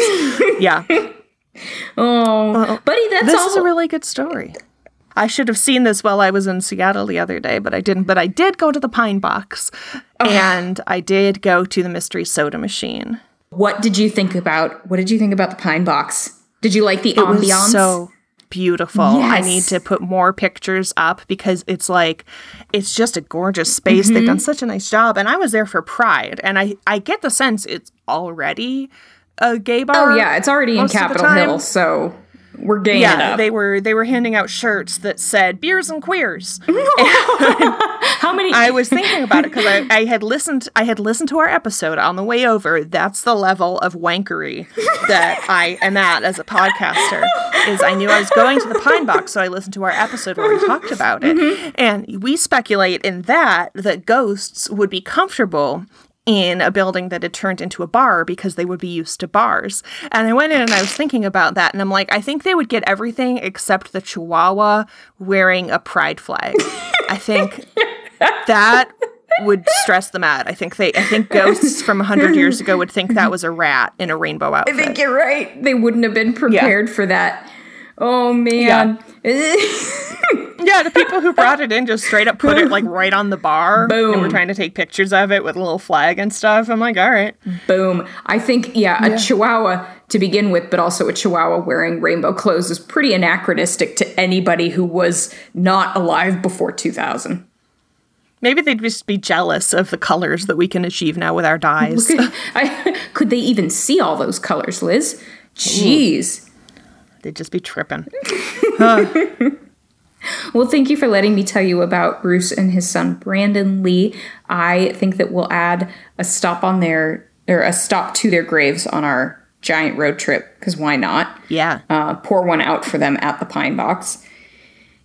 yeah. Oh, buddy, that's This all. is a really good story. I should have seen this while I was in Seattle the other day, but I didn't. But I did go to the Pine Box and I did go to the Mystery Soda Machine. what did you think about? What did you think about the Pine Box? Did you like the It was ambiance? so beautiful. I need to put more pictures up because it's like it's just a gorgeous space. They've Mm-hmm. done such a nice job, and I was there for Pride, and I I get the sense it's already a gay bar. oh yeah, it's already in most of the Capitol. Hill, so we're gaying Yeah, they were they were handing out shirts that said beers and queers. How many? I was thinking about it because I, I had listened I had listened to our episode on the way over. That's the level of wankery that I am at as a podcaster. Is I knew I was going to the Pine Box, so I listened to our episode where we talked about it, mm-hmm. and we speculate in that that ghosts would be comfortable. In a building that had turned into a bar because they would be used to bars. And I went in and I was thinking about that, and I'm like, I think they would get everything except the chihuahua wearing a pride flag. I think that would stress them out. I think they I think ghosts from 100 years ago would think that was a rat in a rainbow outfit. I think you're right. They wouldn't have been prepared for that. Oh man. yeah, the people who brought it in just straight up put it like right on the bar and Boom. were trying to take pictures of it with a little flag and stuff. I'm like, all right. Boom. I think, yeah, a chihuahua to begin with, but also a chihuahua wearing rainbow clothes is pretty anachronistic to anybody who was not alive before 2000. Maybe they'd just be jealous of the colors that we can achieve now with our dyes. I, could they even see all those colors, Liz? Jeez. they'd just be tripping. Well, thank you for letting me tell you about Bruce and his son Brandon Lee. I think that we'll add a stop on their or a stop to their graves on our giant road trip because why not? Yeah. Uh, pour one out for them at the Pine Box.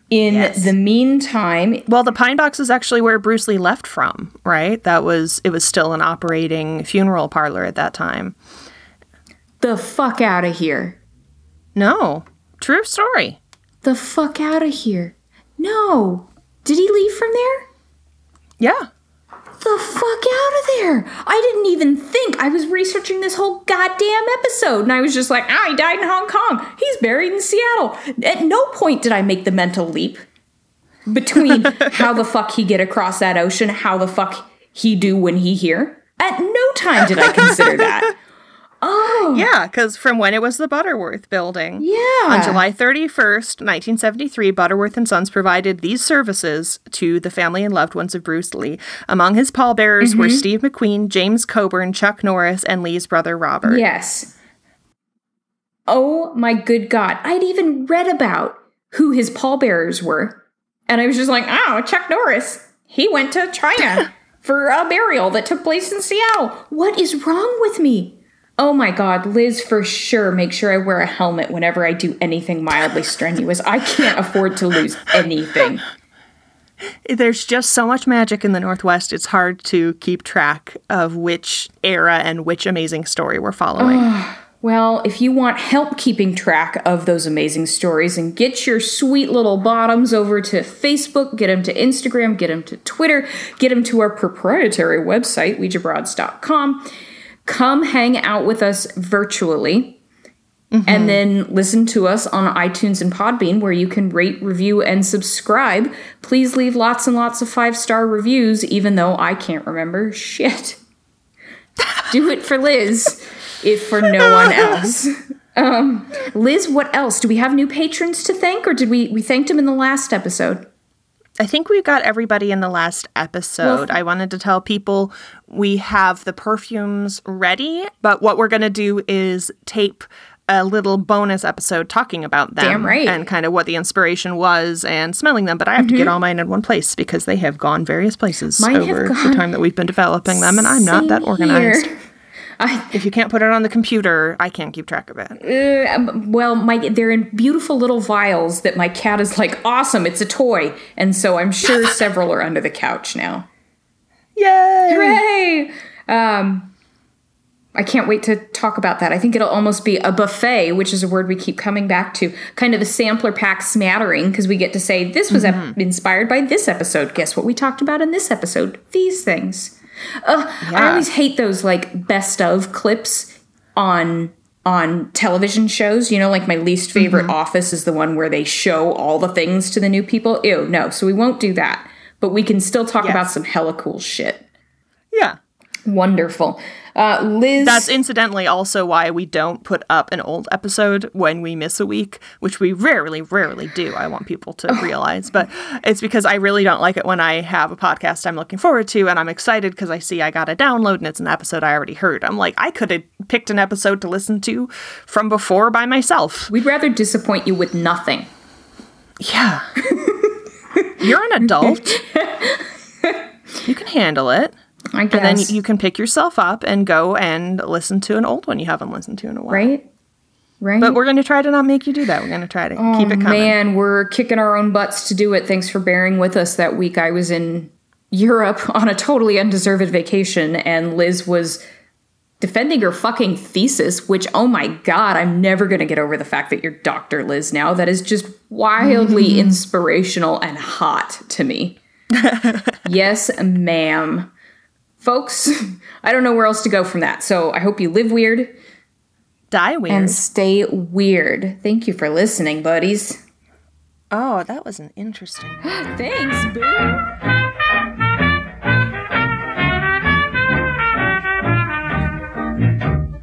In Yes. the meantime, Well, the Pine Box is actually where Bruce Lee left from, right? That was it was still an operating funeral parlor at that time. the fuck out of here. No. True story. The fuck out of here. No. Did he leave from there? Yeah. the fuck out of there. I didn't even think. I was researching this whole goddamn episode and I was just like, ah, he died in Hong Kong. He's buried in Seattle. At no point did I make the mental leap between how the fuck he get across that ocean, how the fuck he do when he here. At no time did I consider that. Oh, Yeah, because from when it was the Butterworth building. yeah. On July 31st, 1973, Butterworth and Sons provided these services to the family and loved ones of Bruce Lee. Among his pallbearers were mm-hmm. Steve McQueen, James Coburn, Chuck Norris, and Lee's brother Robert. Yes. Oh my good God. I'd even read about who his pallbearers were. And I was just like, oh, Chuck Norris. He went to China for a burial that took place in Seattle. What is wrong with me? Oh my God, Liz, for sure, make sure I wear a helmet whenever I do anything mildly strenuous. I can't afford to lose anything. There's just so much magic in the Northwest, it's hard to keep track of which era and which amazing story we're following. Well, if you want help keeping track of those amazing stories and get your sweet little bottoms over to Facebook, get them to Instagram, get them to Twitter, get them to our proprietary website, ouijabroads.com, come hang out with us virtually. And then listen to us on iTunes and Podbean, where you can rate, review, and subscribe. Please leave lots and lots of five star reviews, even though I can't remember shit. Do it for Liz, if for no one else. Um, Liz, what else? Do we have new patrons to thank, or did we we thanked them in the last episode? I think we got everybody in the last episode. Well- I wanted to tell people we have the perfumes ready, but what we're going to do is tape a little bonus episode talking about them Damn right. and kind of what the inspiration was and smelling them. But I have to get all mine in one place because they have gone various places Mm-hmm. Mine over the time that we've been developing them, and I'm not that organized. I, If you can't put it on the computer, I can't keep track of it. uh, um, well, my they're in beautiful little vials that my cat is like, awesome, it's a toy, and so I'm sure several are under the couch now. Yay! Hooray! Um, I can't wait to talk about that. I think it'll almost be a buffet, which is a word we keep coming back to, kind of a sampler pack smattering, because we get to say, this was ep- inspired by this episode. Guess what we talked about in this episode? These things. Ugh, I always hate those like best of clips on on television shows. You know, like my least favorite mm-hmm. office is the one where they show all the things to the new people. Ew, no. So we won't do that. But we can still talk Yes. about some hella cool shit. Yeah. Wonderful. Uh, Liz. That's incidentally also why we don't put up an old episode when we miss a week, which we rarely, rarely do. I want people to realize, but it's because I really don't like it when I have a podcast I'm looking forward to and I'm excited because I see I got a download and it's an episode I already heard. I'm like, I could have picked an episode to listen to from before by myself. We'd rather disappoint you with nothing. Yeah. You're an adult. you can handle it. I And then you can pick yourself up and go and listen to an old one you haven't listened to in a while. right? Right? But we're going to try to not make you do that. We're going to try to oh, keep it coming. Man, we're kicking our own butts to do it. Thanks for bearing with us that week. I was in Europe on a totally undeserved vacation, and Liz was defending her fucking thesis, which, oh my god, I'm never going to get over the fact that you're Dr. Liz now. That is just wildly mm-hmm. inspirational and hot to me. yes, ma'am. Folks, I don't know where else to go from that. So I hope you live weird Die weird. and stay weird. Thank you for listening, buddies. oh, that was an interesting. Thanks, boo.